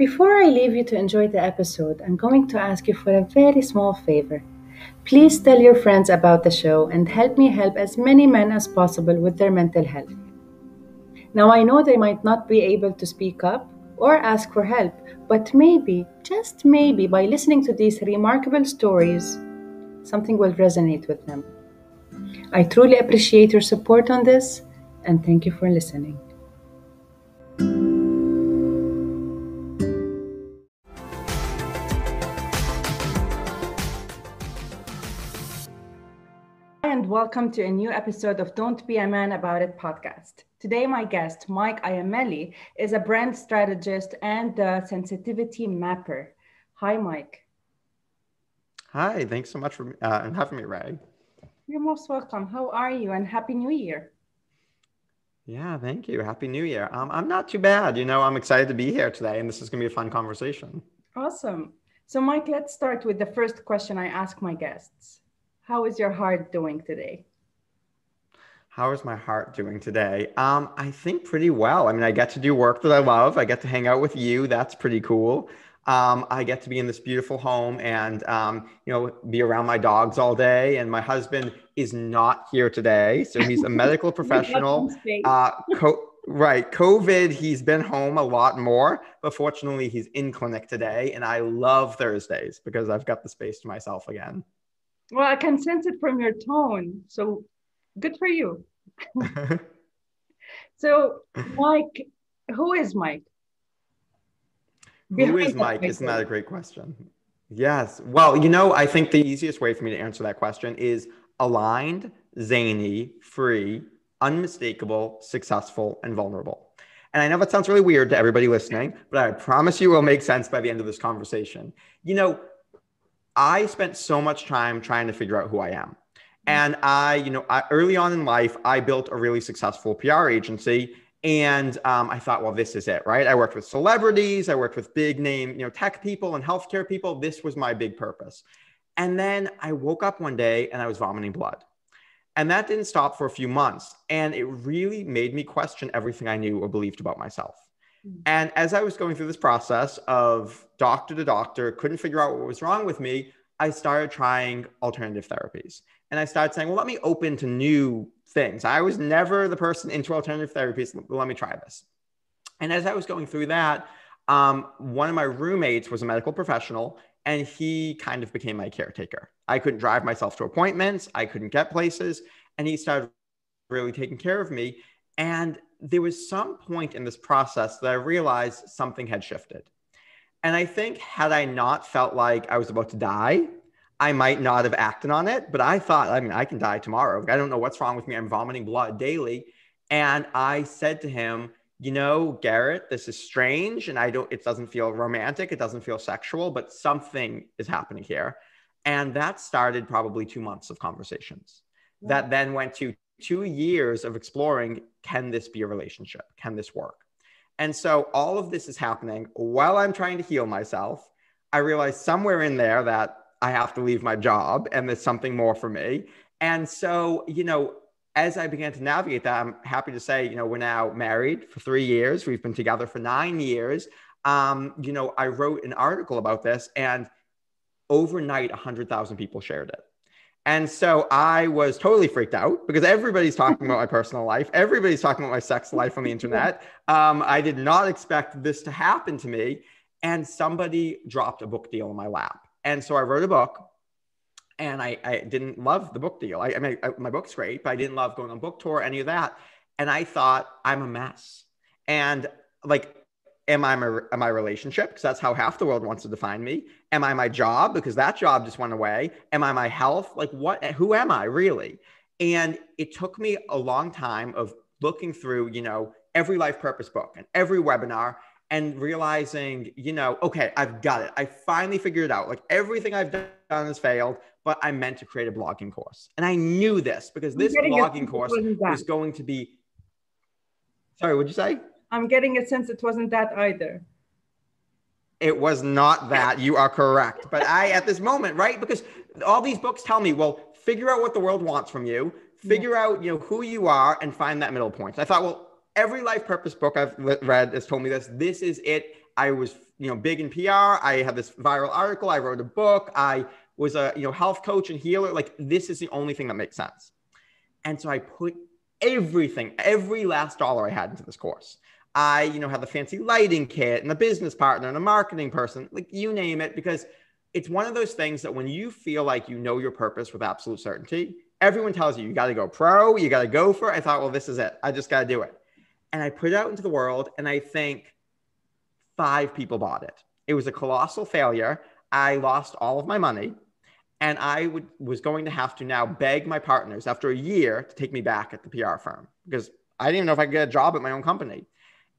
Before I leave you to enjoy the episode, I'm going to ask you for a very small favor. Please tell your friends about the show and help me help as many men as possible with their mental health. Now, I know they might not be able to speak up or ask for help, but maybe, just maybe, by listening to these remarkable stories, something will resonate with them. I truly appreciate your support on this, and thank you for listening. Welcome to a new episode of Don't Be a Man About It podcast. Today, my guest, Mike Iamele, is a brand strategist and a sensitivity mapper. Hi, Mike. Hi, thanks so much for uh, having me, Ray. You're most welcome. How are you? And Happy New Year. Yeah, thank you. Happy New Year. Um, I'm not too bad. You know, I'm excited to be here today, and this is going to be a fun conversation. Awesome. So, Mike, let's start with the first question I ask my guests how is your heart doing today? How is my heart doing today? Um, I think pretty well. I mean, I get to do work that I love. I get to hang out with you. That's pretty cool. Um, I get to be in this beautiful home and um, you know be around my dogs all day. And my husband is not here today, so he's a medical professional. Uh, co- right, COVID. He's been home a lot more, but fortunately, he's in clinic today. And I love Thursdays because I've got the space to myself again. Well, I can sense it from your tone. So good for you. so, Mike, who is Mike? Who is Mike? Isn't that a great question? Yes. Well, you know, I think the easiest way for me to answer that question is aligned, zany, free, unmistakable, successful, and vulnerable. And I know that sounds really weird to everybody listening, but I promise you it will make sense by the end of this conversation. You know, I spent so much time trying to figure out who I am. And I, you know, I, early on in life, I built a really successful PR agency. And um, I thought, well, this is it, right? I worked with celebrities, I worked with big name, you know, tech people and healthcare people. This was my big purpose. And then I woke up one day and I was vomiting blood. And that didn't stop for a few months. And it really made me question everything I knew or believed about myself. Mm. And as I was going through this process of doctor to doctor, couldn't figure out what was wrong with me, I started trying alternative therapies. And I started saying, well, let me open to new things. I was never the person into alternative therapies. Let me try this. And as I was going through that, um, one of my roommates was a medical professional and he kind of became my caretaker. I couldn't drive myself to appointments, I couldn't get places. And he started really taking care of me. And there was some point in this process that I realized something had shifted. And I think, had I not felt like I was about to die, I might not have acted on it. But I thought, I mean, I can die tomorrow. I don't know what's wrong with me. I'm vomiting blood daily. And I said to him, you know, Garrett, this is strange. And I don't, it doesn't feel romantic. It doesn't feel sexual, but something is happening here. And that started probably two months of conversations that then went to two years of exploring can this be a relationship? Can this work? And so all of this is happening while I'm trying to heal myself. I realize somewhere in there that I have to leave my job and there's something more for me. And so, you know, as I began to navigate that, I'm happy to say, you know, we're now married for three years. We've been together for nine years. Um, you know, I wrote an article about this and overnight 100,000 people shared it. And so I was totally freaked out because everybody's talking about my personal life. Everybody's talking about my sex life on the internet. Um, I did not expect this to happen to me. And somebody dropped a book deal in my lap. And so I wrote a book and I, I didn't love the book deal. I, I mean, I, my book's great, but I didn't love going on book tour, any of that. And I thought, I'm a mess. And like am I my, my relationship? Because that's how half the world wants to define me. Am I my job? Because that job just went away. Am I my health? Like what? Who am I really? And it took me a long time of looking through, you know, every life purpose book and every webinar and realizing, you know, okay, I've got it. I finally figured it out. Like everything I've done has failed, but I meant to create a blogging course. And I knew this because this blogging course was going to be. Sorry, what'd you say? I'm getting a sense it wasn't that either. It was not that. You are correct. But I, at this moment, right? Because all these books tell me, well, figure out what the world wants from you, figure yeah. out, you know, who you are, and find that middle point. So I thought, well, every life purpose book I've read has told me this. This is it. I was, you know, big in PR. I had this viral article. I wrote a book. I was a, you know, health coach and healer. Like this is the only thing that makes sense. And so I put everything, every last dollar I had into this course. I, you know, have the fancy lighting kit and a business partner and a marketing person, like you name it, because it's one of those things that when you feel like you know your purpose with absolute certainty, everyone tells you you got to go pro, you got to go for it. I thought, well, this is it. I just got to do it. And I put it out into the world, and I think five people bought it. It was a colossal failure. I lost all of my money, and I would, was going to have to now beg my partners after a year to take me back at the PR firm because I didn't even know if I could get a job at my own company.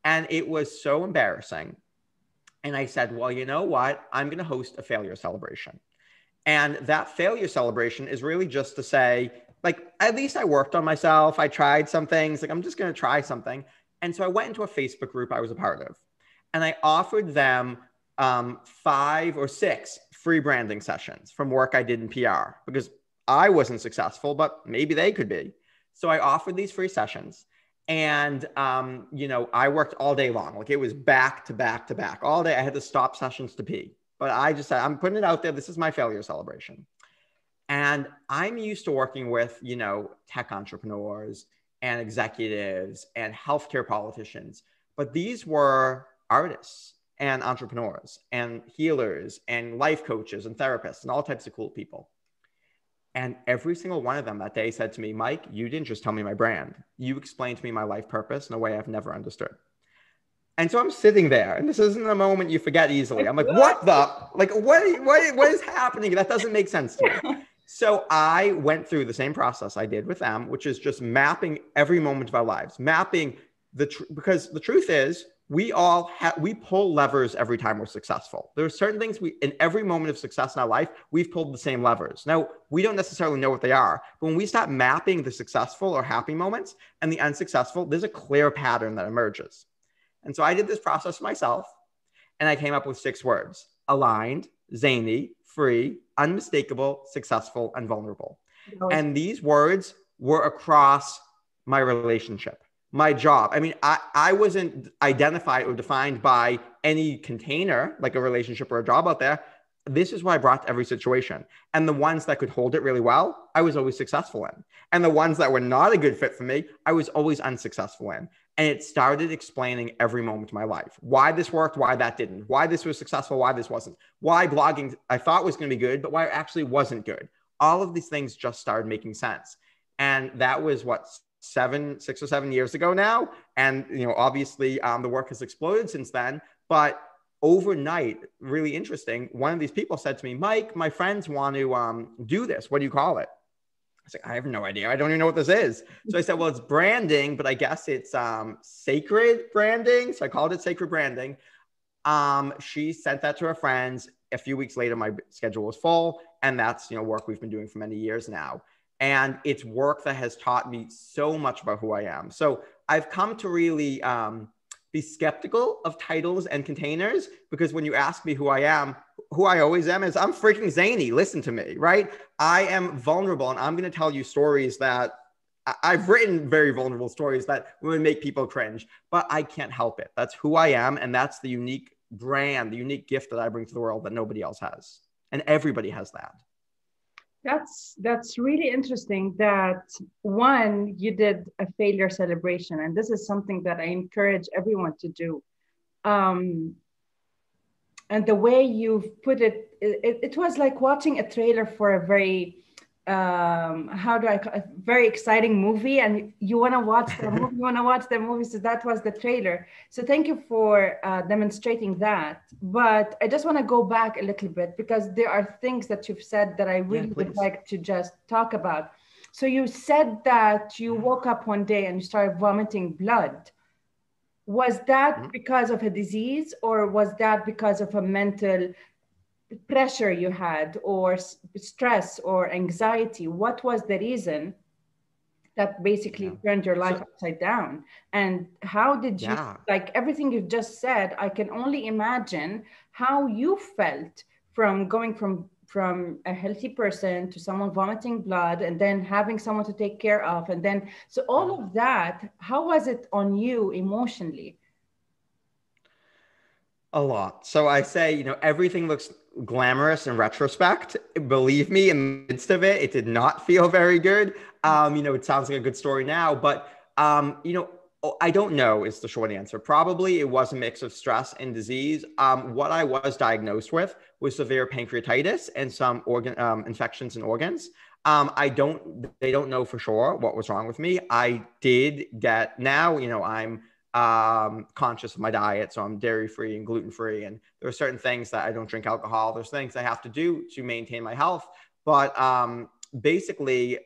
And it was so embarrassing. And I said, well, you know what? I'm going to host a failure celebration. And that failure celebration is really just to say, like, at least I worked on myself. I tried some things. Like, I'm just going to try something. And so I went into a Facebook group I was a part of, and I offered them um, five or six free branding sessions from work I did in PR because I wasn't successful, but maybe they could be. So I offered these free sessions. And, um, you know, I worked all day long. Like it was back to back to back all day. I had to stop sessions to pee. But I just said, I'm putting it out there. This is my failure celebration. And I'm used to working with, you know, tech entrepreneurs and executives and healthcare politicians. But these were artists and entrepreneurs and healers and life coaches and therapists and all types of cool people. And every single one of them that day said to me, Mike, you didn't just tell me my brand. You explained to me my life purpose in a way I've never understood. And so I'm sitting there, and this isn't a moment you forget easily. I'm like, what the? Like, what, what, what is happening? That doesn't make sense to me. So I went through the same process I did with them, which is just mapping every moment of our lives, mapping the tr- because the truth is we all have we pull levers every time we're successful. There are certain things we in every moment of success in our life we've pulled the same levers. Now we don't necessarily know what they are, but when we start mapping the successful or happy moments and the unsuccessful, there's a clear pattern that emerges. And so I did this process myself and I came up with six words aligned, zany, free, unmistakable, successful, and vulnerable. And these words were across my relationship, my job. I mean, I, I wasn't identified or defined by any container, like a relationship or a job out there. This is what I brought to every situation. And the ones that could hold it really well, I was always successful in. And the ones that were not a good fit for me, I was always unsuccessful in. And it started explaining every moment of my life why this worked, why that didn't, why this was successful, why this wasn't, why blogging I thought was going to be good, but why it actually wasn't good. All of these things just started making sense. And that was what seven, six or seven years ago now. And, you know, obviously um, the work has exploded since then. But overnight, really interesting, one of these people said to me, Mike, my friends want to um, do this. What do you call it? was like, I have no idea. I don't even know what this is. So I said, well, it's branding, but I guess it's um, sacred branding. So I called it sacred branding. Um, she sent that to her friends. A few weeks later, my schedule was full, and that's you know work we've been doing for many years now. And it's work that has taught me so much about who I am. So I've come to really um, be skeptical of titles and containers because when you ask me who I am, who I always am is I'm freaking zany. Listen to me, right? I am vulnerable and I'm going to tell you stories that I've written very vulnerable stories that would make people cringe, but I can't help it. That's who I am. And that's the unique brand, the unique gift that I bring to the world that nobody else has. And everybody has that. That's that's really interesting that one you did a failure celebration and this is something that I encourage everyone to do. Um, and the way you've put it, it, it was like watching a trailer for a very um how do i a very exciting movie and you want to watch the movie you want to watch the movie so that was the trailer. So thank you for uh, demonstrating that but i just want to go back a little bit because there are things that you've said that i really yeah, would like to just talk about. So you said that you woke up one day and you started vomiting blood. Was that mm-hmm. because of a disease or was that because of a mental pressure you had or stress or anxiety what was the reason that basically yeah. turned your life so, upside down and how did you yeah. like everything you've just said i can only imagine how you felt from going from from a healthy person to someone vomiting blood and then having someone to take care of and then so all of that how was it on you emotionally A lot. So I say, you know, everything looks glamorous in retrospect. Believe me, in the midst of it, it did not feel very good. Um, you know, it sounds like a good story now, but um, you know, oh, I don't know is the short answer. Probably it was a mix of stress and disease. Um, what I was diagnosed with was severe pancreatitis and some organ um, infections in organs. Um, I don't, they don't know for sure what was wrong with me. I did get now, you know, I'm um, conscious of my diet. So I'm dairy free and gluten free. And there are certain things that I don't drink alcohol. There's things I have to do to maintain my health. But um, basically,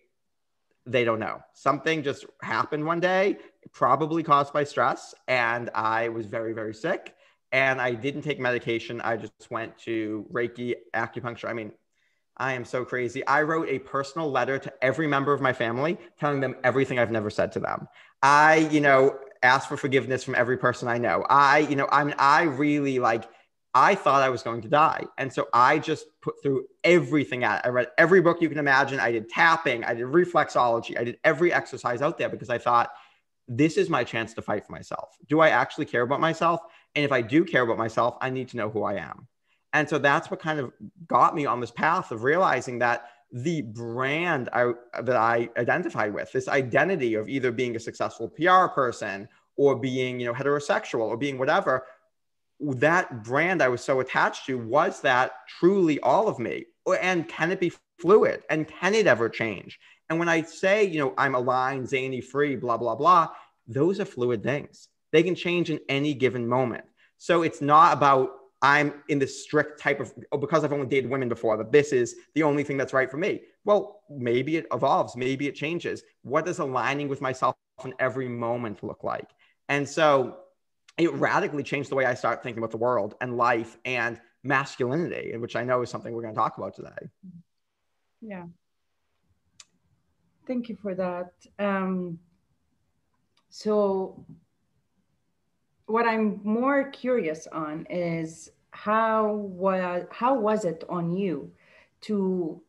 they don't know. Something just happened one day, probably caused by stress. And I was very, very sick. And I didn't take medication. I just went to Reiki, acupuncture. I mean, I am so crazy. I wrote a personal letter to every member of my family telling them everything I've never said to them. I, you know, asked for forgiveness from every person I know. I, you know, I mean, I really like, I thought I was going to die. And so I just put through everything at I read every book you can imagine. I did tapping, I did reflexology, I did every exercise out there because I thought this is my chance to fight for myself. Do I actually care about myself? And if I do care about myself, I need to know who I am. And so that's what kind of got me on this path of realizing that the brand I, that I identified with, this identity of either being a successful PR person or being, you know, heterosexual or being whatever, that brand I was so attached to was that truly all of me? And can it be fluid? And can it ever change? And when I say, you know, I'm aligned, zany, free, blah, blah, blah, those are fluid things. They can change in any given moment. So it's not about I'm in this strict type of, oh, because I've only dated women before, that this is the only thing that's right for me. Well, maybe it evolves, maybe it changes. What does aligning with myself in every moment look like? And so it radically changed the way I start thinking about the world and life and masculinity, which I know is something we're going to talk about today. Yeah. Thank you for that. Um, so what I'm more curious on is how was how was it on you to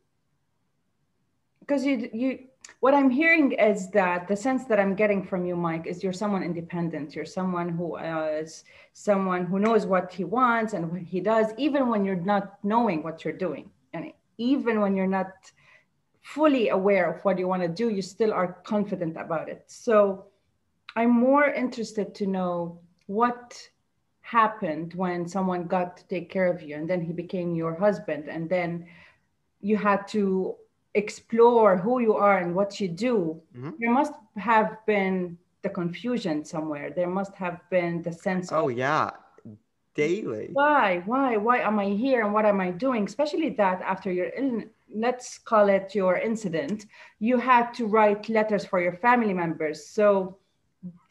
because you you what I'm hearing is that the sense that I'm getting from you, Mike, is you're someone independent. You're someone who is someone who knows what he wants and what he does, even when you're not knowing what you're doing, and even when you're not fully aware of what you want to do, you still are confident about it. So I'm more interested to know what happened when someone got to take care of you and then he became your husband? And then you had to explore who you are and what you do. Mm-hmm. there must have been the confusion somewhere. There must have been the sense oh of, yeah. Daily. Why why why am i here and what am i doing? Especially that after your illness let's call it your incident you had to write letters for your family members. So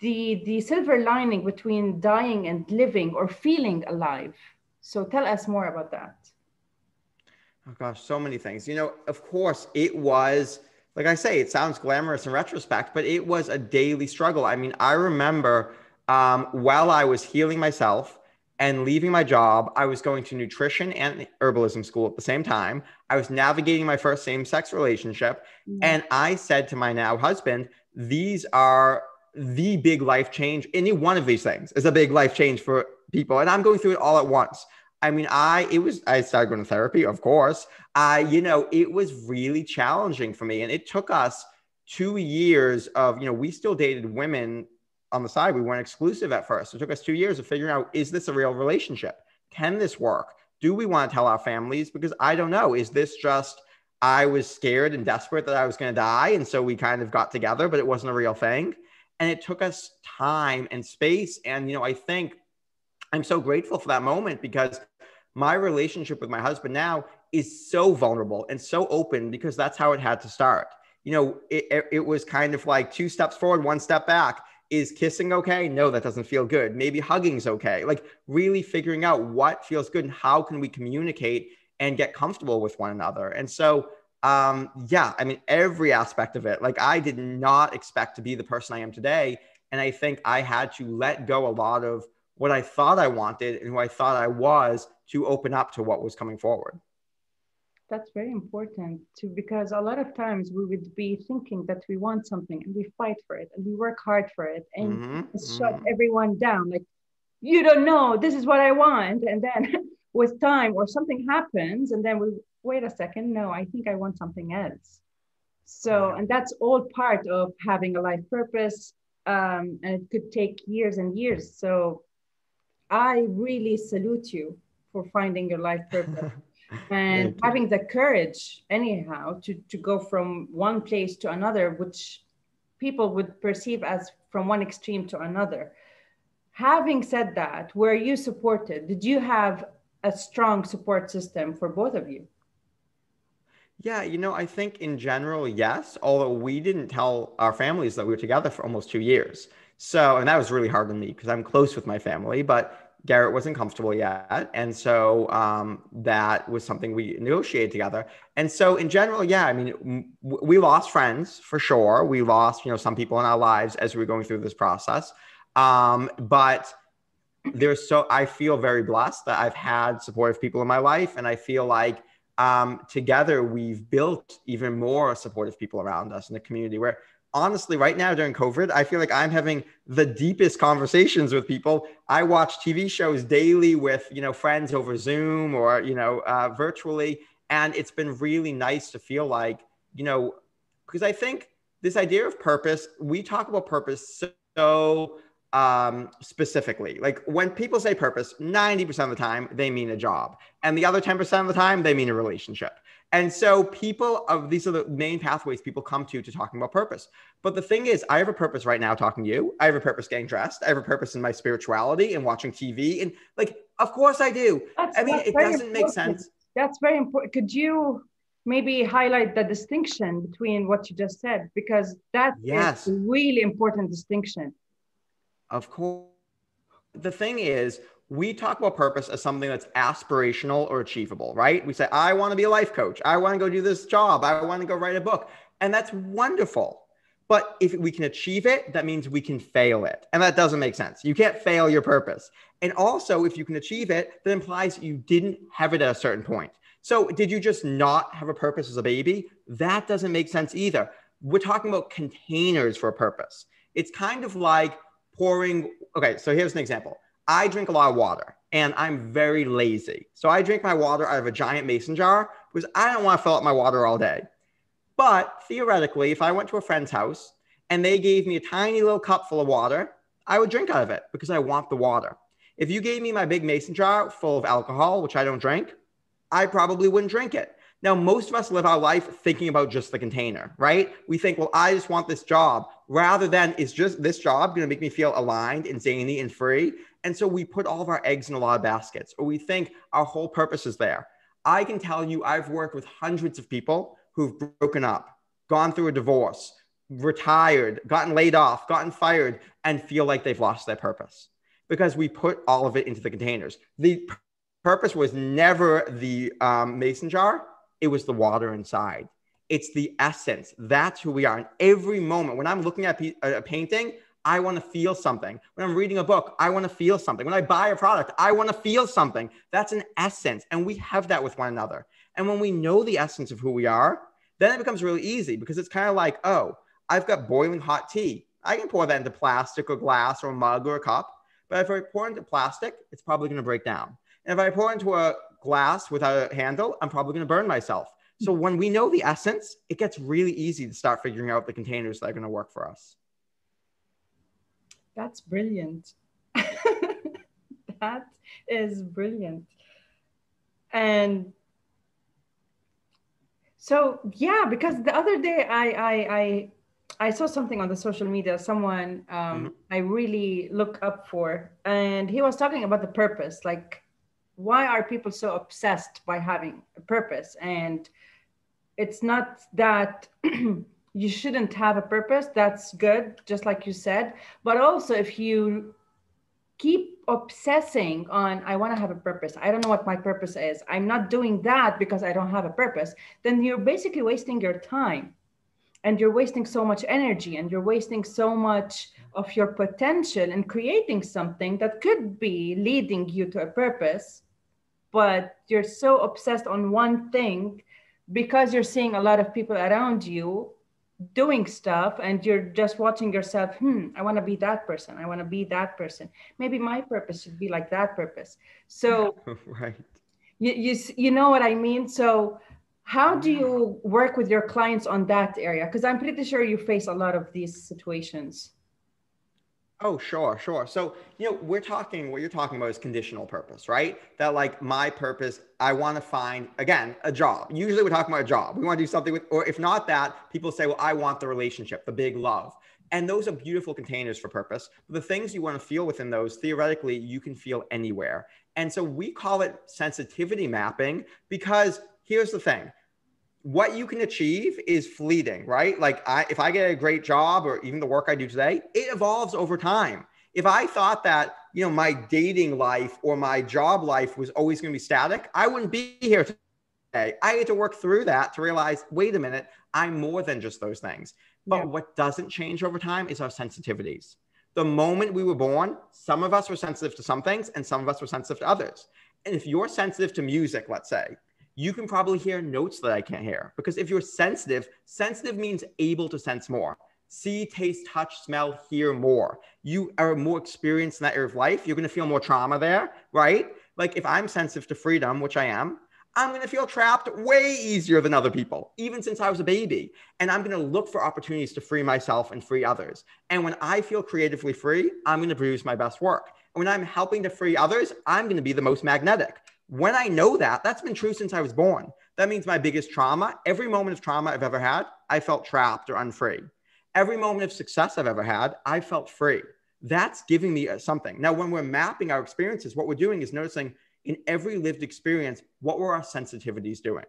the the silver lining between dying and living or feeling alive. So tell us more about that. Oh gosh so many things. You know of course it was like i say it sounds glamorous in retrospect but it was a daily struggle. I mean i remember um, while i was healing myself and leaving my job i was going to nutrition and herbalism school at the same time. I was navigating my first same-sex relationship. Mm-hmm. and i said to my now husband these are the big life change. Any one of these things is a big life change for people. And I'm going through it all at once. I mean, I, it was, I started going to therapy, of course. I, you know, it was really challenging for me. And it took us two years of, you know, we still dated women on the side. We weren't exclusive at first. It took us two years of figuring out, is this a real relationship? Can this work? Do we want to tell our families? Because I don't know. Is this just, I was scared and desperate that I was going to die. And so we kind of got together, but it wasn't a real thing and it took us time and space and you know i think i'm so grateful for that moment because my relationship with my husband now is so vulnerable and so open because that's how it had to start. You know it, it was kind of like two steps forward one step back. Is kissing okay? No that doesn't feel good. Maybe hugging's okay. Like really figuring out what feels good and how can we communicate and get comfortable with one another. And so um, yeah, I mean, every aspect of it. Like, I did not expect to be the person I am today. And I think I had to let go a lot of what I thought I wanted and who I thought I was to open up to what was coming forward. That's very important too, because a lot of times we would be thinking that we want something and we fight for it and we work hard for it and mm-hmm, shut mm-hmm. everyone down. Like you don't know, this is what I want. And then with time or something happens, and then we wait a second, no, I think I want something else. So, and that's all part of having a life purpose. Um, and it could take years and years. So, I really salute you for finding your life purpose and having the courage, anyhow, to, to go from one place to another, which people would perceive as from one extreme to another. Having said that, were you supported? Did you have a strong support system for both of you? Yeah, you know, I think in general, yes, although we didn't tell our families that we were together for almost two years. So, and that was really hard on me because I'm close with my family, but Garrett wasn't comfortable yet. And so um, that was something we negotiated together. And so, in general, yeah, I mean, we lost friends for sure. We lost, you know, some people in our lives as we were going through this process. Um, but there's so, I feel very blessed that I've had supportive people in my life. And I feel like um, together we've built even more supportive people around us in the community where honestly, right now during COVID, I feel like I'm having the deepest conversations with people. I watch TV shows daily with, you know, friends over Zoom or, you know, uh, virtually. And it's been really nice to feel like, you know, because I think this idea of purpose, we talk about purpose so um, specifically. Like when people say purpose, 90% of the time they mean a job. And the other 10% of the time they mean a relationship. And so people of these are the main pathways people come to to talking about purpose. But the thing is, I have a purpose right now talking to you. I have a purpose getting dressed. I have a purpose in my spirituality and watching TV. And like, of course I do. That's, I mean, it doesn't important. make sense. That's very important. Could you maybe highlight the distinction between what you just said? Because that yes. is a really important distinction. Of course. The thing is, we talk about purpose as something that's aspirational or achievable, right? We say, I want to be a life coach. I want to go do this job. I want to go write a book. And that's wonderful. But if we can achieve it, that means we can fail it. And that doesn't make sense. You can't fail your purpose. And also, if you can achieve it, that implies you didn't have it at a certain point. So, did you just not have a purpose as a baby? That doesn't make sense either. We're talking about containers for a purpose. It's kind of like pouring. Okay, so here's an example I drink a lot of water and I'm very lazy. So I drink my water out of a giant mason jar because I don't want to fill up my water all day. But theoretically, if I went to a friend's house and they gave me a tiny little cup full of water, I would drink out of it because I want the water. If you gave me my big mason jar full of alcohol, which I don't drink, I probably wouldn't drink it. Now, most of us live our life thinking about just the container, right? We think, well, I just want this job rather than is just this job going to make me feel aligned and zany and free? And so we put all of our eggs in a lot of baskets, or we think our whole purpose is there. I can tell you, I've worked with hundreds of people who've broken up, gone through a divorce, retired, gotten laid off, gotten fired, and feel like they've lost their purpose because we put all of it into the containers. The purpose was never the um, mason jar, it was the water inside. It's the essence. That's who we are. In every moment, when I'm looking at a painting, I want to feel something. When I'm reading a book, I want to feel something. When I buy a product, I want to feel something. That's an essence. And we have that with one another. And when we know the essence of who we are, then it becomes really easy because it's kind of like, oh, I've got boiling hot tea. I can pour that into plastic or glass or a mug or a cup. But if I pour into plastic, it's probably going to break down. And if I pour into a glass without a handle, I'm probably going to burn myself. So when we know the essence, it gets really easy to start figuring out the containers that are going to work for us. That's brilliant. that is brilliant. And so yeah, because the other day I I I, I saw something on the social media, someone um, mm-hmm. I really look up for, and he was talking about the purpose, like why are people so obsessed by having a purpose? And it's not that you shouldn't have a purpose. That's good just like you said. But also if you keep obsessing on i want to have a purpose. I don't know what my purpose is. I'm not doing that because i don't have a purpose then you're basically wasting your time. And you're wasting so much energy and you're wasting so much of your potential in creating something that could be leading you to a purpose but you're so obsessed on one thing because you're seeing a lot of people around you doing stuff and you're just watching yourself hmm i want to be that person i want to be that person. Maybe my purpose should be like that purpose. So right. you, you you know what i mean? So how do you work with your clients on that area? Because i'm pretty sure you face a lot of these situations Oh, sure, sure. So, you know, we're talking, what you're talking about is conditional purpose, right? That like my purpose, I want to find, again, a job. Usually we're talking about a job. We want to do something with, or if not that, people say, well, I want the relationship, the big love. And those are beautiful containers for purpose. The things you want to feel within those, theoretically, you can feel anywhere. And so we call it sensitivity mapping because here's the thing what you can achieve is fleeting, right? Like I, if I get a great job or even the work I do today, it evolves over time. If I thought that, you know, my dating life or my job life was always going to be static, I wouldn't be here today. I had to work through that to realize, wait a minute, I'm more than just those things. But yeah. what doesn't change over time is our sensitivities. The moment we were born, some of us were sensitive to some things and some of us were sensitive to others. And if you're sensitive to music, let's say, you can probably hear notes that I can't hear. Because if you're sensitive, sensitive means able to sense more. See, taste, touch, smell, hear more. You are more experienced in that area of life. You're going to feel more trauma there, right? Like if I'm sensitive to freedom, which I am, I'm going to feel trapped way easier than other people, even since I was a baby. And I'm going to look for opportunities to free myself and free others. And when I feel creatively free, I'm going to produce my best work. And when I'm helping to free others, I'm going to be the most magnetic. When I know that, that's been true since I was born. That means my biggest trauma, every moment of trauma I've ever had, I felt trapped or unfree. Every moment of success I've ever had, I felt free. That's giving me uh, something. Now, when we're mapping our experiences, what we're doing is noticing in every lived experience, what were our sensitivities doing?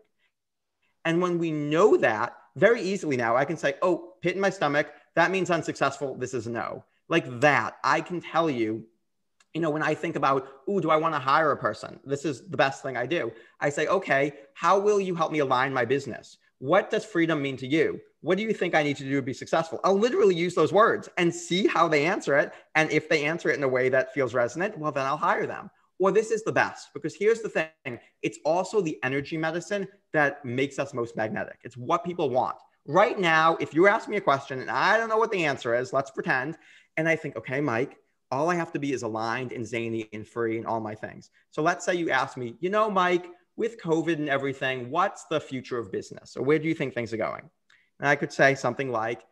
And when we know that very easily now, I can say, oh, pit in my stomach, that means unsuccessful. This is no. Like that, I can tell you you know, when I think about, ooh, do I want to hire a person? This is the best thing I do. I say, okay, how will you help me align my business? What does freedom mean to you? What do you think I need to do to be successful? I'll literally use those words and see how they answer it. And if they answer it in a way that feels resonant, well, then I'll hire them. Or this is the best because here's the thing it's also the energy medicine that makes us most magnetic. It's what people want. Right now, if you ask me a question and I don't know what the answer is, let's pretend. And I think, okay, Mike, all I have to be is aligned and zany and free and all my things. So let's say you ask me, you know, Mike, with COVID and everything, what's the future of business? Or where do you think things are going? And I could say something like,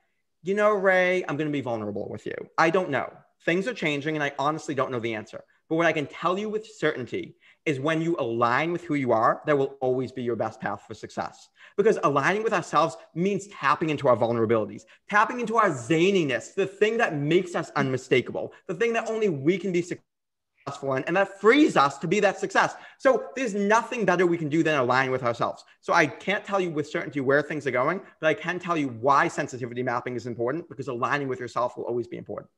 you know, Ray, I'm going to be vulnerable with you. I don't know. Things are changing and I honestly don't know the answer. But what I can tell you with certainty is when you align with who you are, that will always be your best path for success. Because aligning with ourselves means tapping into our vulnerabilities, tapping into our zaniness, the thing that makes us unmistakable, the thing that only we can be successful in, and that frees us to be that success. So there's nothing better we can do than align with ourselves. So I can't tell you with certainty where things are going, but I can tell you why sensitivity mapping is important because aligning with yourself will always be important.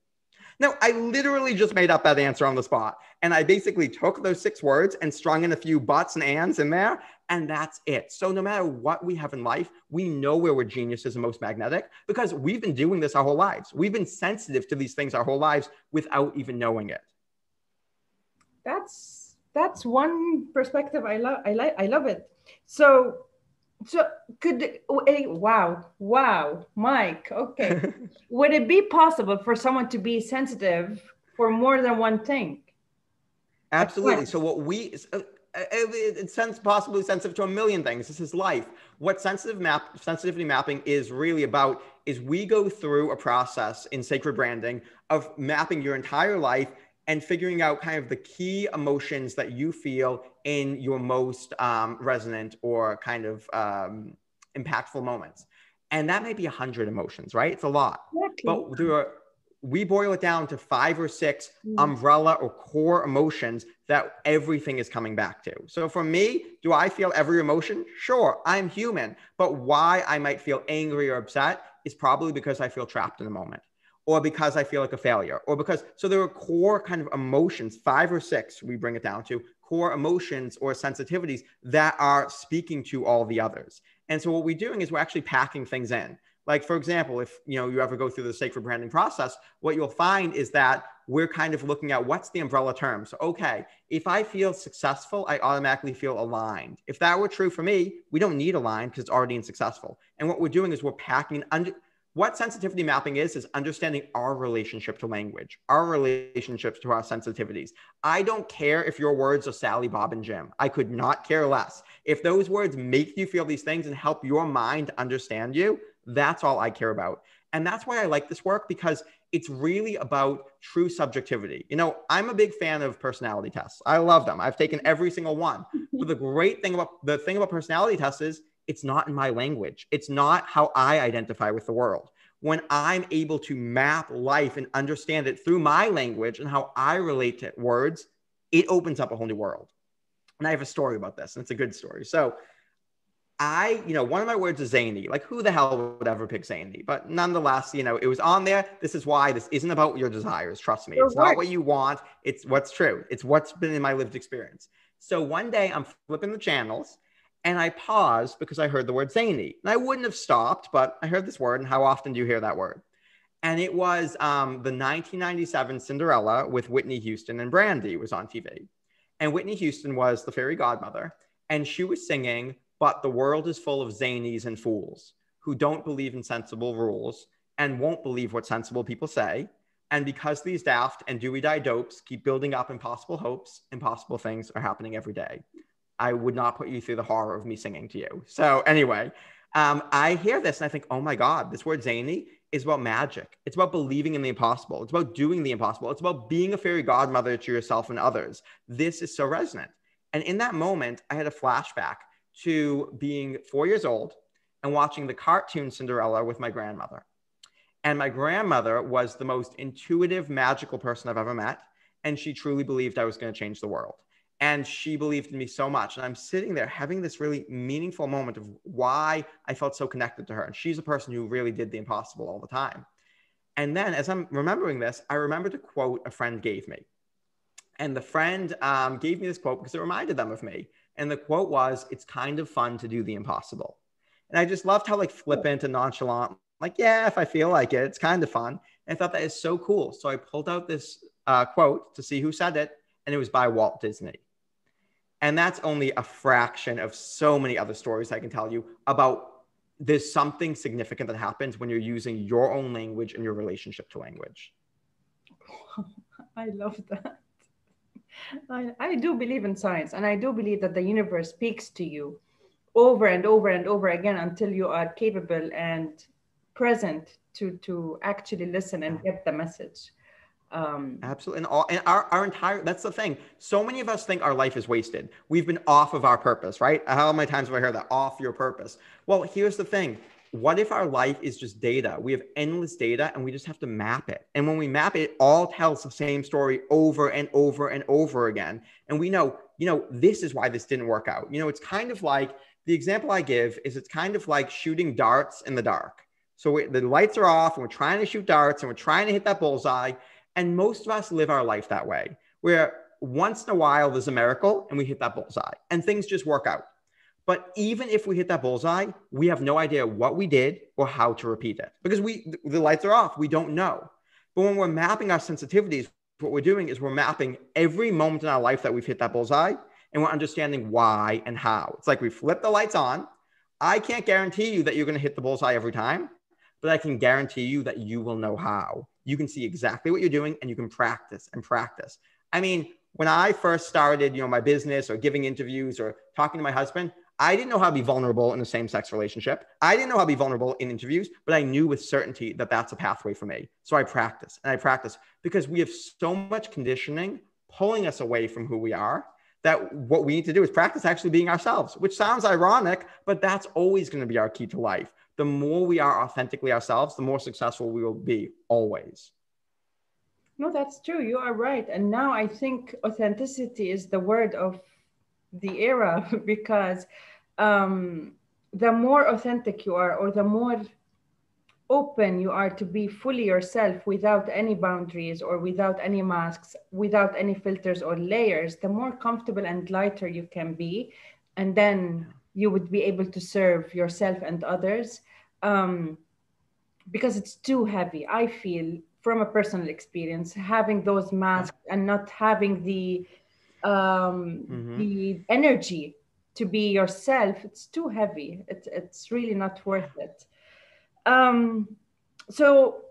No, I literally just made up that answer on the spot. And I basically took those six words and strung in a few buts and ands in there. And that's it. So no matter what we have in life, we know where we're geniuses and most magnetic because we've been doing this our whole lives. We've been sensitive to these things our whole lives without even knowing it. That's that's one perspective I love. I like. I love it. So so could wow wow Mike okay would it be possible for someone to be sensitive for more than one thing? Absolutely. So what we uh, uh, it's sense possibly sensitive to a million things. This is life. What sensitive map sensitivity mapping is really about is we go through a process in sacred branding of mapping your entire life and figuring out kind of the key emotions that you feel in your most um, resonant or kind of um, impactful moments. And that may be a hundred emotions, right? It's a lot. Exactly. But there are, we boil it down to five or six mm. umbrella or core emotions that everything is coming back to. So for me, do I feel every emotion? Sure, I'm human. But why I might feel angry or upset is probably because I feel trapped in the moment or because I feel like a failure, or because so there are core kind of emotions, five or six, we bring it down to core emotions or sensitivities that are speaking to all the others. And so what we're doing is we're actually packing things in. Like for example, if you know you ever go through the sacred branding process, what you'll find is that we're kind of looking at what's the umbrella term. So okay, if I feel successful, I automatically feel aligned. If that were true for me, we don't need aligned because it's already in successful. And what we're doing is we're packing under what sensitivity mapping is is understanding our relationship to language our relationships to our sensitivities. I don't care if your words are sally bob and jim. I could not care less. If those words make you feel these things and help your mind understand you that's all i care about. And that's why i like this work because it's really about true subjectivity. You know i'm a big fan of personality tests. I love them. I've taken every single one. But the great thing about the thing about personality tests is it's not in my language. It's not how I identify with the world. When I'm able to map life and understand it through my language and how I relate to words, it opens up a whole new world. And I have a story about this, and it's a good story. So, I, you know, one of my words is zany. Like, who the hell would ever pick zany? But nonetheless, you know, it was on there. This is why this isn't about your desires. Trust me. It's not what you want. It's what's true. It's what's been in my lived experience. So one day I'm flipping the channels and I paused because I heard the word zany. And I wouldn't have stopped, but I heard this word. And how often do you hear that word? And it was um, the 1997 Cinderella with Whitney Houston and Brandy was on TV. And Whitney Houston was the fairy godmother. And she was singing, But the world is full of zanies and fools who don't believe in sensible rules and won't believe what sensible people say. And because these daft and do we die dopes keep building up impossible hopes, impossible things are happening every day. I would not put you through the horror of me singing to you. So anyway, um, I hear this and I think, oh my God, this word zany is about magic. It's about believing in the impossible. It's about doing the impossible. It's about being a fairy godmother to yourself and others. This is so resonant. And in that moment, I had a flashback to being four years old and watching the cartoon Cinderella with my grandmother. And my grandmother was the most intuitive, magical person I've ever met. And she truly believed I was going to change the world and she believed in me so much. And i'm sitting there having this really meaningful moment of why i felt so connected to her. And she's a person who really did the impossible all the time. And then as i'm remembering this i remember a quote a friend gave me. And the friend um, gave me this quote because it reminded them of me. And the quote was it's kind of fun to do the impossible. And i just loved how like flippant and nonchalant like yeah if i feel like it it's kind of fun. And i thought that is so cool. So i pulled out this uh, quote to see who said it and it was by walt disney and that's only a fraction of so many other stories I can tell you about there's something significant that happens when you're using your own language and your relationship to language. I love that. I, I do believe in science and I do believe that the universe speaks to you over and over and over again until you are capable and present to to actually listen and get the message um, Absolutely. And, all, and our, our entire, that's the thing. So many of us think our life is wasted. We've been off of our purpose, right? How many times have I heard that? Off your purpose. Well, here's the thing. What if our life is just data? We have endless data and we just have to map it. And when we map it, it all tells the same story over and over and over again. And we know, you know, this is why this didn't work out. You know, it's kind of like the example I give is it's kind of like shooting darts in the dark. So we, the lights are off and we're trying to shoot darts and we're trying to hit that bullseye and most of us live our life that way, where once in a while there's a miracle and we hit that bullseye and things just work out. But even if we hit that bullseye, we have no idea what we did or how to repeat it because we the lights are off. We don't know. But when we're mapping our sensitivities, what we're doing is we're mapping every moment in our life that we've hit that bullseye and we're understanding why and how. It's like we flip the lights on. I can't guarantee you that you're going to hit the bullseye every time, but I can guarantee you that you will know how you can see exactly what you're doing and you can practice and practice. I mean, when I first started, you know, my business or giving interviews or talking to my husband, I didn't know how to be vulnerable in a same sex relationship. I didn't know how to be vulnerable in interviews, but I knew with certainty that that's a pathway for me. So I practice and I practice because we have so much conditioning pulling us away from who we are that what we need to do is practice actually being ourselves, which sounds ironic, but that's always going to be our key to life the more we are authentically ourselves, the more successful we will be always. No, that's true. You are right. And now I think authenticity is the word of the era because um, the more authentic you are, or the more open you are to be fully yourself without any boundaries or without any masks, without any filters or layers, the more comfortable and lighter you can be. And then you would be able to serve yourself and others um, because it's too heavy. I feel from a personal experience having those masks and not having the um, mm-hmm. the energy to be yourself. It's too heavy. It's it's really not worth it. Um, so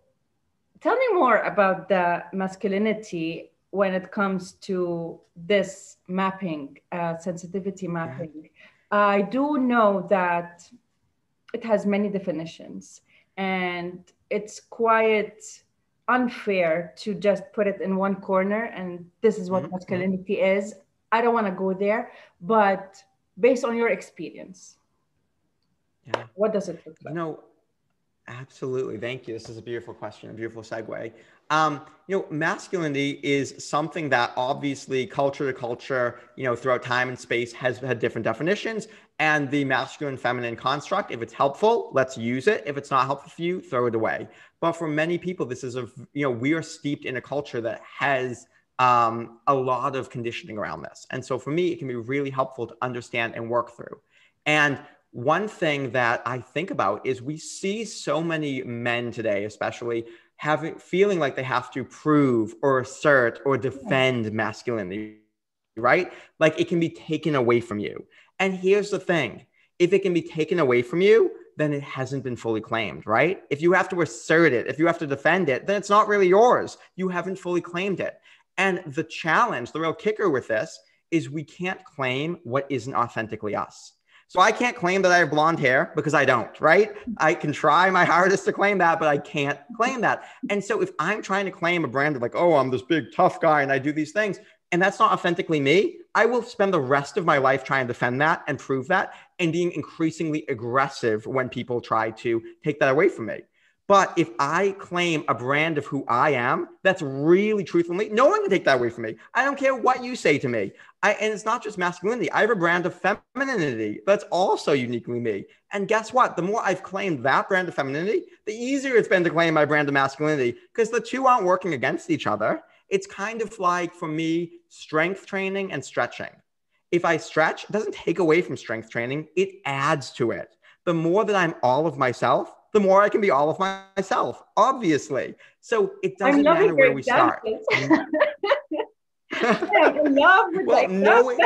tell me more about the masculinity when it comes to this mapping, uh, sensitivity mapping. Yeah. I do know that it has many definitions and it's quite unfair to just put it in one corner and this is what mm-hmm. masculinity is. I don't want to go there, but based on your experience, yeah. what does it look like? No, absolutely. Thank you. This is a beautiful question, a beautiful segue. Um, you know, masculinity is something that obviously culture to culture, you know, throughout time and space has had different definitions. And the masculine feminine construct, if it's helpful, let's use it. If it's not helpful for you, throw it away. But for many people, this is a, you know, we are steeped in a culture that has um, a lot of conditioning around this. And so for me, it can be really helpful to understand and work through. And one thing that I think about is we see so many men today, especially having feeling like they have to prove or assert or defend masculinity, right? Like it can be taken away from you. And here's the thing if it can be taken away from you, then it hasn't been fully claimed, right? If you have to assert it, if you have to defend it, then it's not really yours. You haven't fully claimed it. And the challenge, the real kicker with this is we can't claim what isn't authentically us. So I can't claim that I have blonde hair because I don't, right? I can try my hardest to claim that, but I can't claim that. And so if I'm trying to claim a brand of like, oh, I'm this big tough guy and I do these things, and that's not authentically me, I will spend the rest of my life trying to defend that and prove that and being increasingly aggressive when people try to take that away from me. But if I claim a brand of who I am, that's really truthfully, no one can take that away from me. I don't care what you say to me. I, and it's not just masculinity. I have a brand of femininity that's also uniquely me. And guess what? The more I've claimed that brand of femininity, the easier it's been to claim my brand of masculinity because the two aren't working against each other. It's kind of like for me, strength training and stretching. If I stretch, it doesn't take away from strength training, it adds to it. The more that I'm all of myself, the more I can be all of myself, obviously. So it doesn't matter where we start. Mm. well, knowing,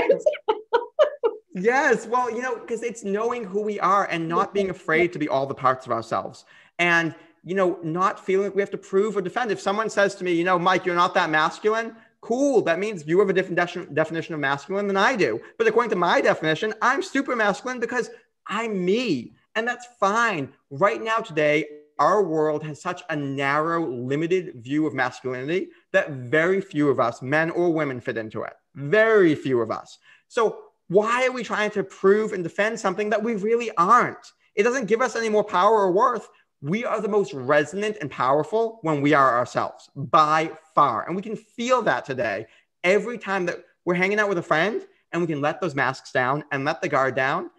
yes, well, you know, because it's knowing who we are and not being afraid to be all the parts of ourselves. And, you know, not feeling like we have to prove or defend. If someone says to me, you know, Mike, you're not that masculine, cool. That means you have a different de- definition of masculine than I do. But according to my definition, I'm super masculine because I'm me. And that's fine. Right now, today, our world has such a narrow, limited view of masculinity that very few of us, men or women, fit into it. Very few of us. So, why are we trying to prove and defend something that we really aren't? It doesn't give us any more power or worth. We are the most resonant and powerful when we are ourselves by far. And we can feel that today every time that we're hanging out with a friend and we can let those masks down and let the guard down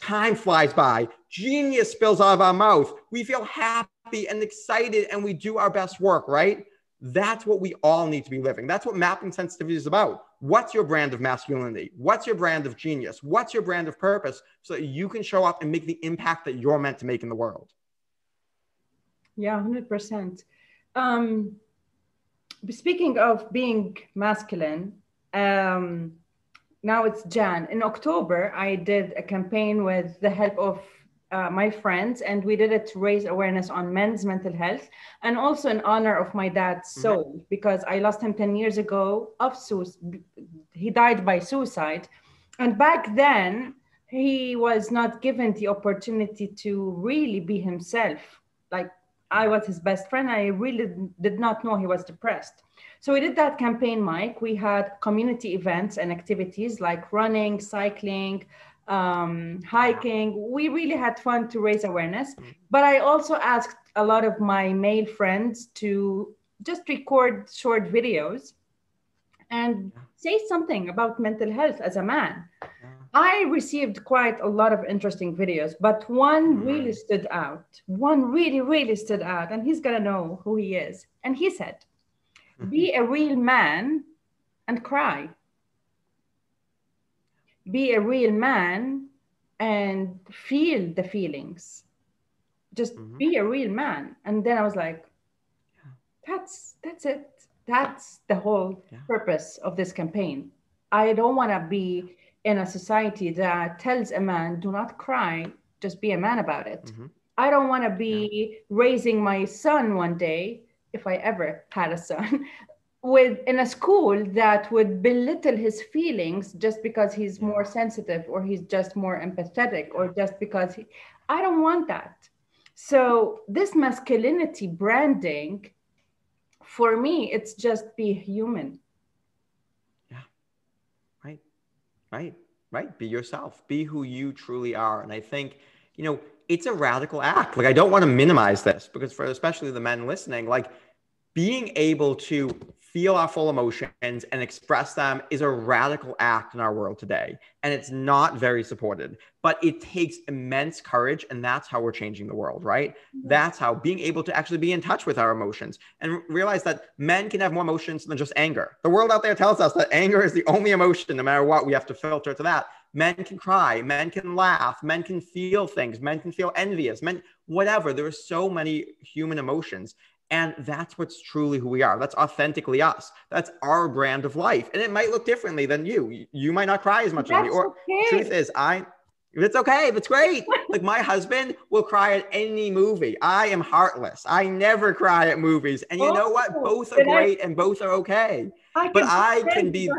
Time flies by. Genius spills out of our mouth. We feel happy and excited and we do our best work, right? That's what we all need to be living. That's what mapping sensitivity is about. What's your brand of masculinity? What's your brand of genius? What's your brand of purpose so that you can show up and make the impact that you're meant to make in the world? Yeah, 100%. Um, speaking of being masculine, um, now it's Jan. In October, I did a campaign with the help of uh, my friends, and we did it to raise awareness on men's mental health and also in honor of my dad's mm-hmm. soul mm-hmm. because I lost him 10 years ago of suicide. He died by suicide. And back then, he was not given the opportunity to really be himself. Like I was his best friend. I really did not know he was depressed. So we did that campaign, Mike. We had community events and activities like running, cycling, um, hiking. We really had fun to raise awareness. Mm-hmm. But I also asked a lot of my male friends to just record short videos and say something about mental health as a man. I received quite a lot of interesting videos, but one mm-hmm. really stood out. One really, really stood out, and he's gonna know who he is. And he said, be a real man and cry. Be a real man and feel the feelings. Just mm-hmm. be a real man. And then I was like, that's that's it. That's the whole yeah. purpose of this campaign. I don't want to be in a society that tells a man, do not cry, just be a man about it. Mm-hmm. I don't want to be raising my son one day, if I ever had a son, with in a school that would belittle his feelings just because he's more sensitive or he's just more empathetic or just because he, I don't want that. So this masculinity branding, for me, it's just be human. Yeah. Right. Right. Right. Be yourself. Be who you truly are. And I think, you know, it's a radical act. Like I don't want to minimize this because for especially the men listening, like being able to feel our full emotions and express them is a radical act in our world today. And it's not very supported, but it takes immense courage. And that's how we're changing the world, right? That's how being able to actually be in touch with our emotions and realize that men can have more emotions than just anger. The world out there tells us that anger is the only emotion, no matter what, we have to filter to that. Men can cry, men can laugh, men can feel things, men can feel envious, men, whatever. There are so many human emotions. And that's what's truly who we are. That's authentically us. That's our brand of life. And it might look differently than you. You might not cry as much that's as me. Or okay. truth is, I it's okay. That's great. like my husband will cry at any movie. I am heartless. I never cry at movies. And you oh, know what? Oh, both are great I, and both are okay. I but I can be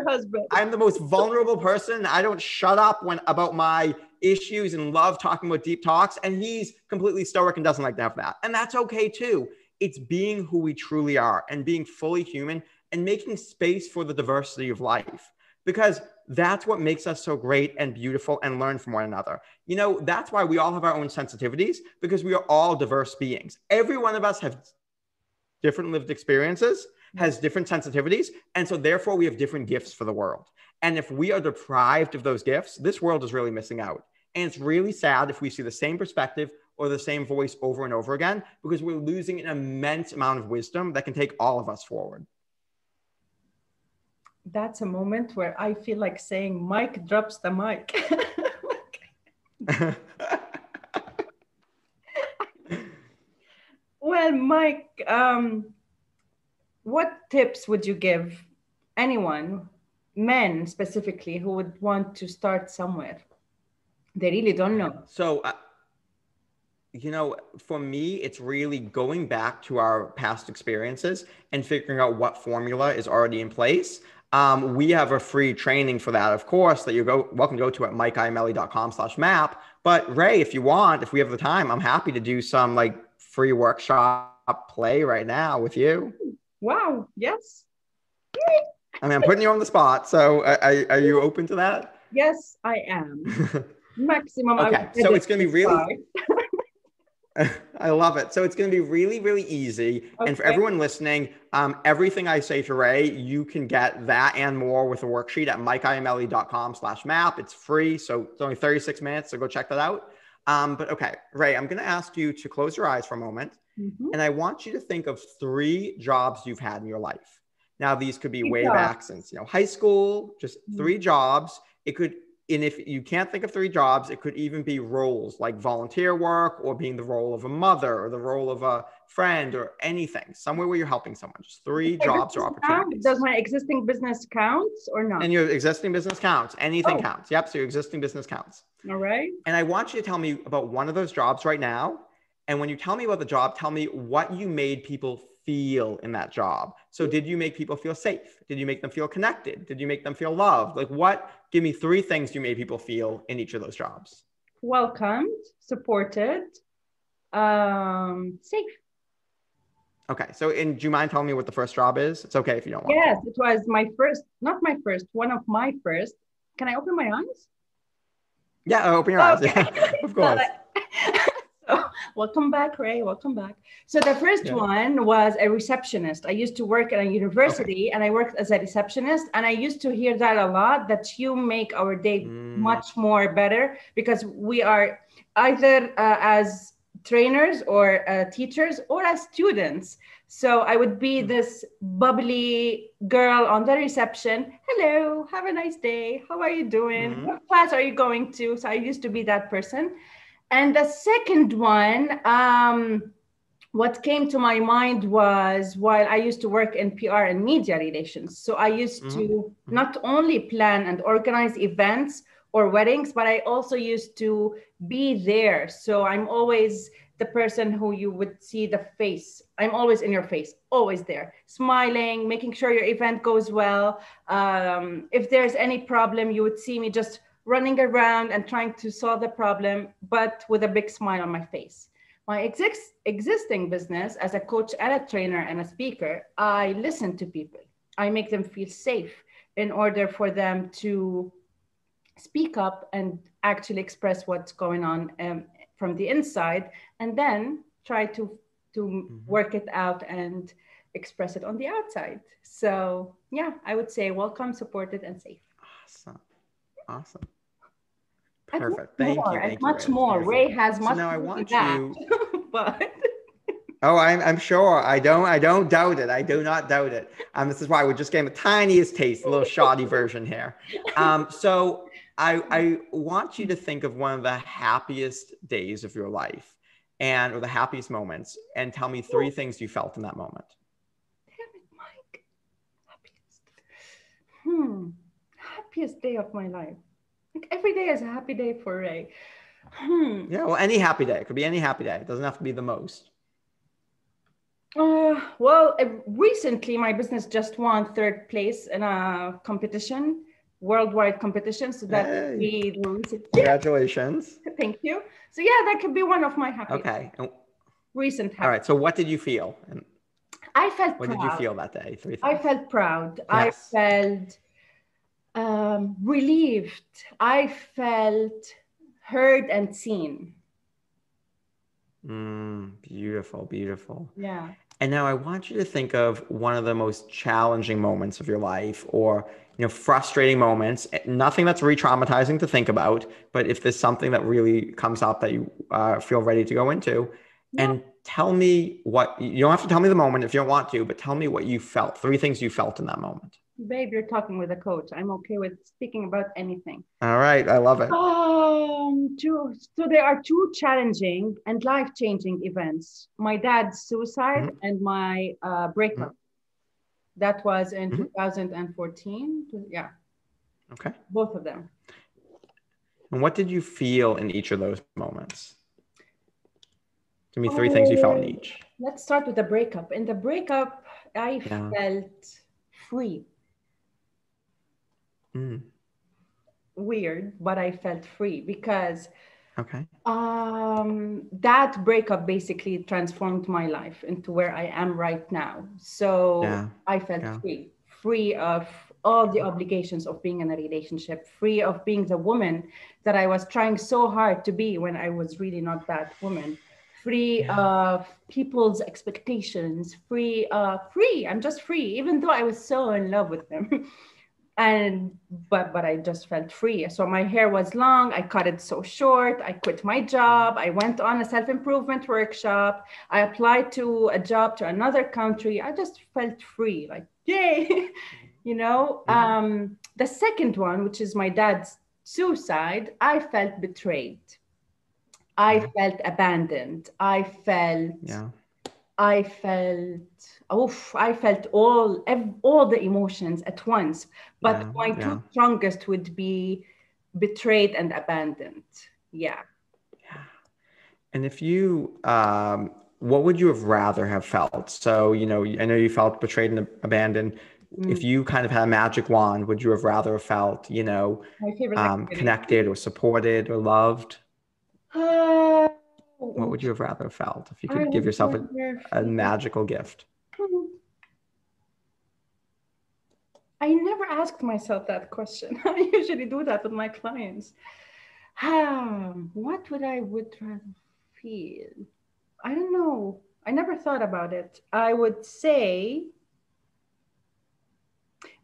I'm the most vulnerable person. I don't shut up when about my issues and love talking about deep talks. And he's completely stoic and doesn't like to have that. And that's okay too it's being who we truly are and being fully human and making space for the diversity of life because that's what makes us so great and beautiful and learn from one another. You know, that's why we all have our own sensitivities because we are all diverse beings. Every one of us have different lived experiences, has different sensitivities, and so therefore we have different gifts for the world. And if we are deprived of those gifts, this world is really missing out. And it's really sad if we see the same perspective or the same voice over and over again because we're losing an immense amount of wisdom that can take all of us forward. That's a moment where I feel like saying, Mike drops the mic. well, Mike, um, what tips would you give anyone, men specifically, who would want to start somewhere? They really don't know. So, uh, you know, for me, it's really going back to our past experiences and figuring out what formula is already in place. Um, we have a free training for that, of course, that you go welcome to go to at mikeiamele.com slash map. But Ray, if you want, if we have the time, I'm happy to do some like free workshop play right now with you. Wow. Yes. I mean, I'm putting you on the spot. So are, are you open to that? Yes, I am. Maximum. okay. So it's going to be really. I love it. So it's going to be really, really easy. Okay. And for everyone listening, um, everything I say to Ray, you can get that and more with a worksheet at mikeiamele.com slash map. It's free. So it's only 36 minutes. So go check that out. Um, but okay, Ray, I'm going to ask you to close your eyes for a moment. Mm-hmm. And I want you to think of three jobs you've had in your life. Now, these could be way back since, you know, high school, just mm-hmm. three jobs. It could and if you can't think of three jobs, it could even be roles like volunteer work or being the role of a mother or the role of a friend or anything, somewhere where you're helping someone. Just three jobs or opportunities. Does my existing business count or not? And your existing business counts. Anything oh. counts. Yep. So your existing business counts. All right. And I want you to tell me about one of those jobs right now. And when you tell me about the job, tell me what you made people feel in that job. So did you make people feel safe? Did you make them feel connected? Did you make them feel loved? Like what give me three things you made people feel in each of those jobs? Welcomed, supported, um, safe. Okay. So and do you mind telling me what the first job is? It's okay if you don't want. Yes, to. it was my first, not my first, one of my first. Can I open my eyes? Yeah, open your okay. eyes. of course. welcome back, Ray. Welcome back. So the first yeah. one was a receptionist. I used to work at a university okay. and I worked as a receptionist. And I used to hear that a lot that you make our day mm. much more better because we are either uh, as trainers or uh, teachers or as students. So I would be mm. this bubbly girl on the reception. Hello, have a nice day. How are you doing? Mm-hmm. What class are you going to? So I used to be that person. And the second one, um, what came to my mind was while I used to work in PR and media relations. So I used mm-hmm. to not only plan and organize events or weddings, but I also used to be there. So I'm always the person who you would see the face. I'm always in your face, always there, smiling, making sure your event goes well. Um, if there's any problem, you would see me just running around and trying to solve the problem, but with a big smile on my face. My ex- existing business as a coach and a trainer and a speaker, I listen to people. I make them feel safe in order for them to speak up and actually express what's going on um, from the inside and then try to to mm-hmm. work it out and express it on the outside so yeah i would say welcome supported and safe awesome awesome perfect thank more, you thank much more ray has much so now i want you but Oh, I'm, I'm sure. I don't I don't doubt it. I do not doubt it. Um, this is why we're just getting the tiniest taste, a little shoddy version here. Um, so I, I want you to think of one of the happiest days of your life and or the happiest moments and tell me three things you felt in that moment. Damn it, Mike. Happiest. Hmm. Happiest day of my life. Like every day is a happy day for Ray. Hmm. Yeah, well, any happy day. It could be any happy day. It doesn't have to be the most. Uh, well, uh, recently my business just won third place in a competition worldwide competition. So that hey. be the recent. Congratulations. Thank you. So yeah, that could be one of my happy. Okay. Recent. Happy. All right. So what did you feel? And I felt. What proud. did you feel that day? Three. Things. I felt proud. Yes. I felt um, relieved. I felt heard and seen. Mm, beautiful, beautiful. Yeah. And now I want you to think of one of the most challenging moments of your life or you know frustrating moments nothing that's re-traumatizing to think about but if there's something that really comes up that you uh, feel ready to go into yeah. and tell me what you don't have to tell me the moment if you don't want to but tell me what you felt three things you felt in that moment babe you're talking with a coach i'm okay with speaking about anything all right i love it um two, so there are two challenging and life-changing events my dad's suicide mm-hmm. and my uh, breakup mm-hmm that was in mm-hmm. 2014. Yeah. Okay. Both of them. And what did you feel in each of those moments? Give me three oh, things you felt in oh, each. Let's start with the breakup. In the breakup, I yeah. felt free. Mm. Weird, but I felt free because Okay. Um, that breakup basically transformed my life into where I am right now. So yeah. I felt yeah. free, free of all the obligations of being in a relationship, free of being the woman that I was trying so hard to be when I was really not that woman, free yeah. of people's expectations, free, uh, free. I'm just free, even though I was so in love with them. and but but i just felt free. So my hair was long. I cut it so short. I quit my job. I went on a self-improvement workshop. I applied to a job to another country. I just felt free like yay you know? Mm-hmm. um, the second one which is my dad's suicide i felt betrayed. I mm-hmm. felt abandoned. I felt yeah I felt, oh, I felt all all the emotions at once. But yeah, my two strongest would be betrayed and abandoned. Yeah. Yeah. And if you, um, what would you have rather have felt? So you know, I know you felt betrayed and abandoned. Mm. If you kind of had a magic wand, would you have rather have felt, you know, um, connected or supported or loved? Uh, what would you have rather felt if you could give yourself a, a magical gift? I never asked myself that question. I usually do that with my clients. Um, what would I would rather feel? I don't know. I never thought about it. I would say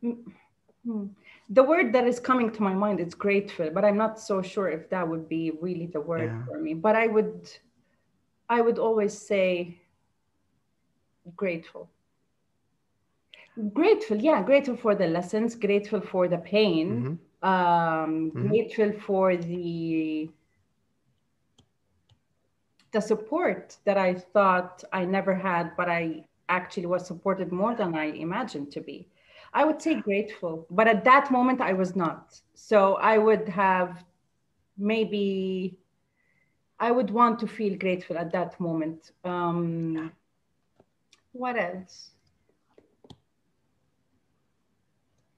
hmm, the word that is coming to my mind is grateful, but I'm not so sure if that would be really the word yeah. for me. But I would I would always say grateful. Grateful, yeah, grateful for the lessons, grateful for the pain, mm-hmm. Um, mm-hmm. grateful for the the support that I thought I never had, but I actually was supported more than I imagined to be. I would say grateful, but at that moment I was not. So I would have maybe I would want to feel grateful at that moment. Um, what else?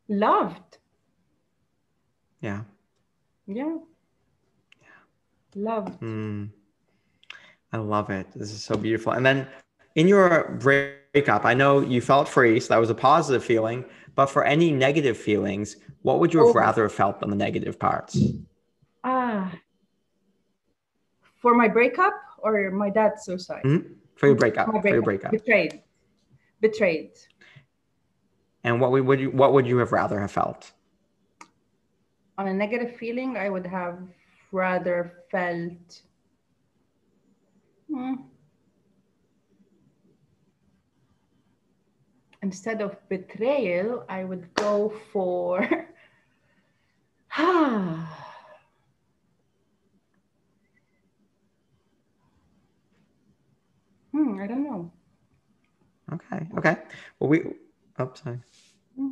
Loved. Yeah. Yeah. Yeah. Loved. Mm. I love it. This is so beautiful. And then in your breakup, I know you felt free, so that was a positive feeling. But for any negative feelings, what would you have oh. rather have felt on the negative parts? Ah, for my breakup or my dad's suicide? Mm-hmm. For your breakup. breakup. For your breakup. Betrayed. Betrayed. And what would you what would you have rather have felt? On a negative feeling, I would have rather felt. Hmm, instead of betrayal, I would go for. Hmm, I don't know. Okay. Okay. Well, we. Oh, sorry. Hmm.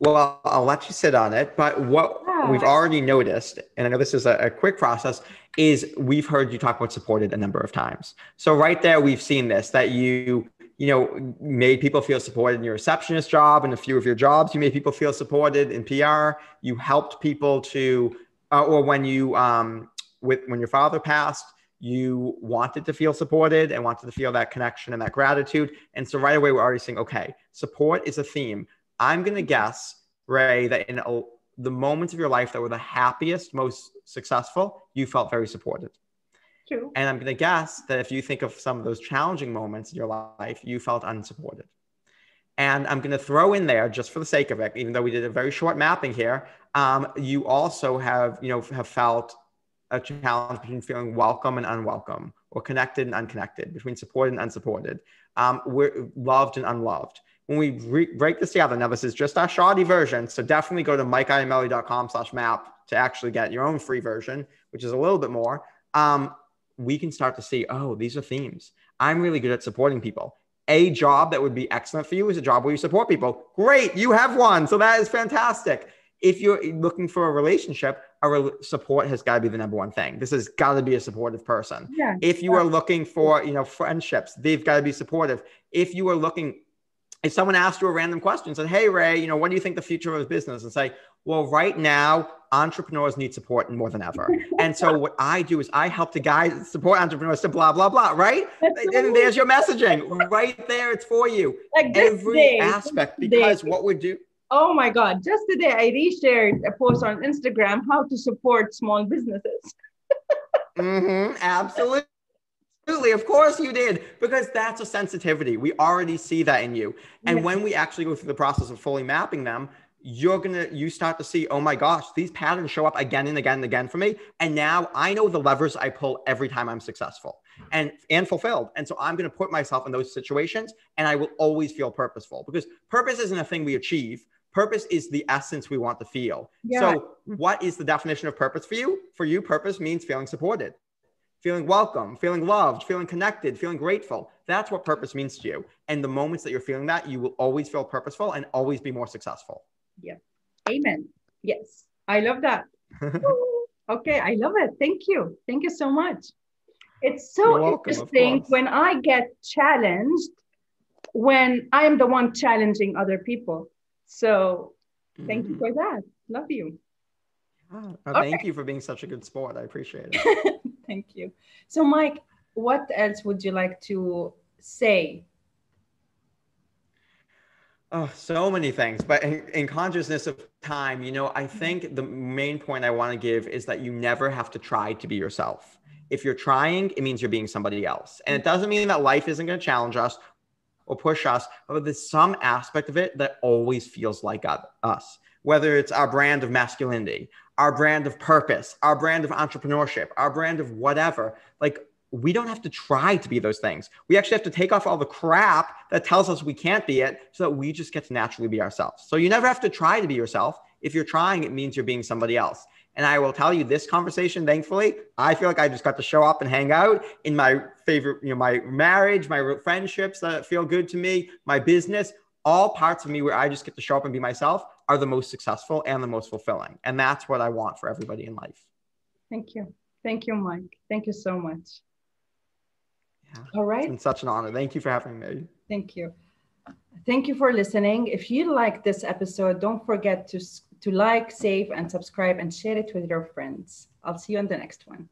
Well, I'll let you sit on it. But what yeah. we've already noticed, and I know this is a, a, quick process, is we've heard you talk about supported a number of times. So right there, we've seen this that you, you know, made people feel supported in your receptionist job and a few of your jobs. You made people feel supported in PR. You helped people to, uh, or when you, um, with when your father passed, you wanted to feel supported and wanted to feel that connection and that gratitude. And so right away, we're already saying, okay, support is a theme. I'm going to guess, Ray, that in a, the moments of your life that were the happiest, most successful, you felt very supported. True. And I'm going to guess that if you think of some of those challenging moments in your life, you felt unsupported. And I'm going to throw in there, just for the sake of it, even though we did a very short mapping here, um, you also have, you know, have felt a challenge between feeling welcome and unwelcome, or connected and unconnected, between supported and unsupported, um, we're loved and unloved. When we re- break this together, now this is just our shoddy version, so definitely go to mikeiamele.com slash map to actually get your own free version, which is a little bit more. Um, we can start to see, oh, these are themes. I'm really good at supporting people. A job that would be excellent for you is a job where you support people. Great, you have one. So that is fantastic if you're looking for a relationship, a re- support has got to be the number one thing. This has got to be a supportive person. Yeah. If you are looking for, you know, friendships, they've got to be supportive. If you are looking, if someone asked you a random question, said, "Hey Ray, you know, what do you think the future of business?" and say, "Well, right now, entrepreneurs need support more than ever." and so what I do is I help the guys support entrepreneurs to blah blah blah. Right? and there's your messaging right there. It's for you. Like every day, aspect because what we do Oh my God. Just today, I reshared a post on Instagram how to support small businesses. mm-hmm, absolutely. Absolutely, of course you did, because that's a sensitivity. We already see that in you. And yeah. when we actually go through the process of fully mapping them, you're gonna you start to see, oh my gosh, these patterns show up again and again and again for me. And now I know the levers I pull every time I'm successful and and fulfilled. And so I'm gonna put myself in those situations and I will always feel purposeful because purpose isn't a thing we achieve. Purpose is the essence we want to feel. Yeah. So, what is the definition of purpose for you? For you, purpose means feeling supported, feeling welcome, feeling loved, feeling connected, feeling grateful. That's what purpose means to you. And the moments that you're feeling that, you will always feel purposeful and always be more successful. Yeah. Amen. Yes. I love that. okay. I love it. Thank you. Thank you so much. It's so welcome, interesting when I get challenged when I'm the one challenging other people so thank mm-hmm. you for that. Love you. Oh, okay. Thank you for being such a good sport. I appreciate it. thank you. So, Mike, what else would you like to say? Oh, so many things. But in, in consciousness of time, you know, I mm-hmm. think the main point I want to give is that you never have to try to be yourself. If you're trying, it means you're being somebody else. And it doesn't mean that life isn't going to challenge us or push us, but there's some aspect of it that always feels like us, whether it's our brand of masculinity, our brand of purpose, our brand of entrepreneurship, our brand of whatever. Like, we don't have to try to be those things. We actually have to take off all the crap that tells us we can't be it so that we just get to naturally be ourselves. So you never have to try to be yourself. If you're trying, it means you're being somebody else. And I will tell you this conversation, thankfully, I feel like I just got to show up and hang out in my favorite, you know, my marriage, my friendships that feel good to me, my business, all parts of me where I just get to show up and be myself are the most successful and the most fulfilling. And that's what I want for everybody in life. Thank you. Thank you, Mike. Thank you so much. Yeah. All right. It's been such an honor. Thank you for having me. Thank you. Thank you for listening. If you like this episode, don't forget to, to like, save, and subscribe and share it with your friends. I'll see you on the next one.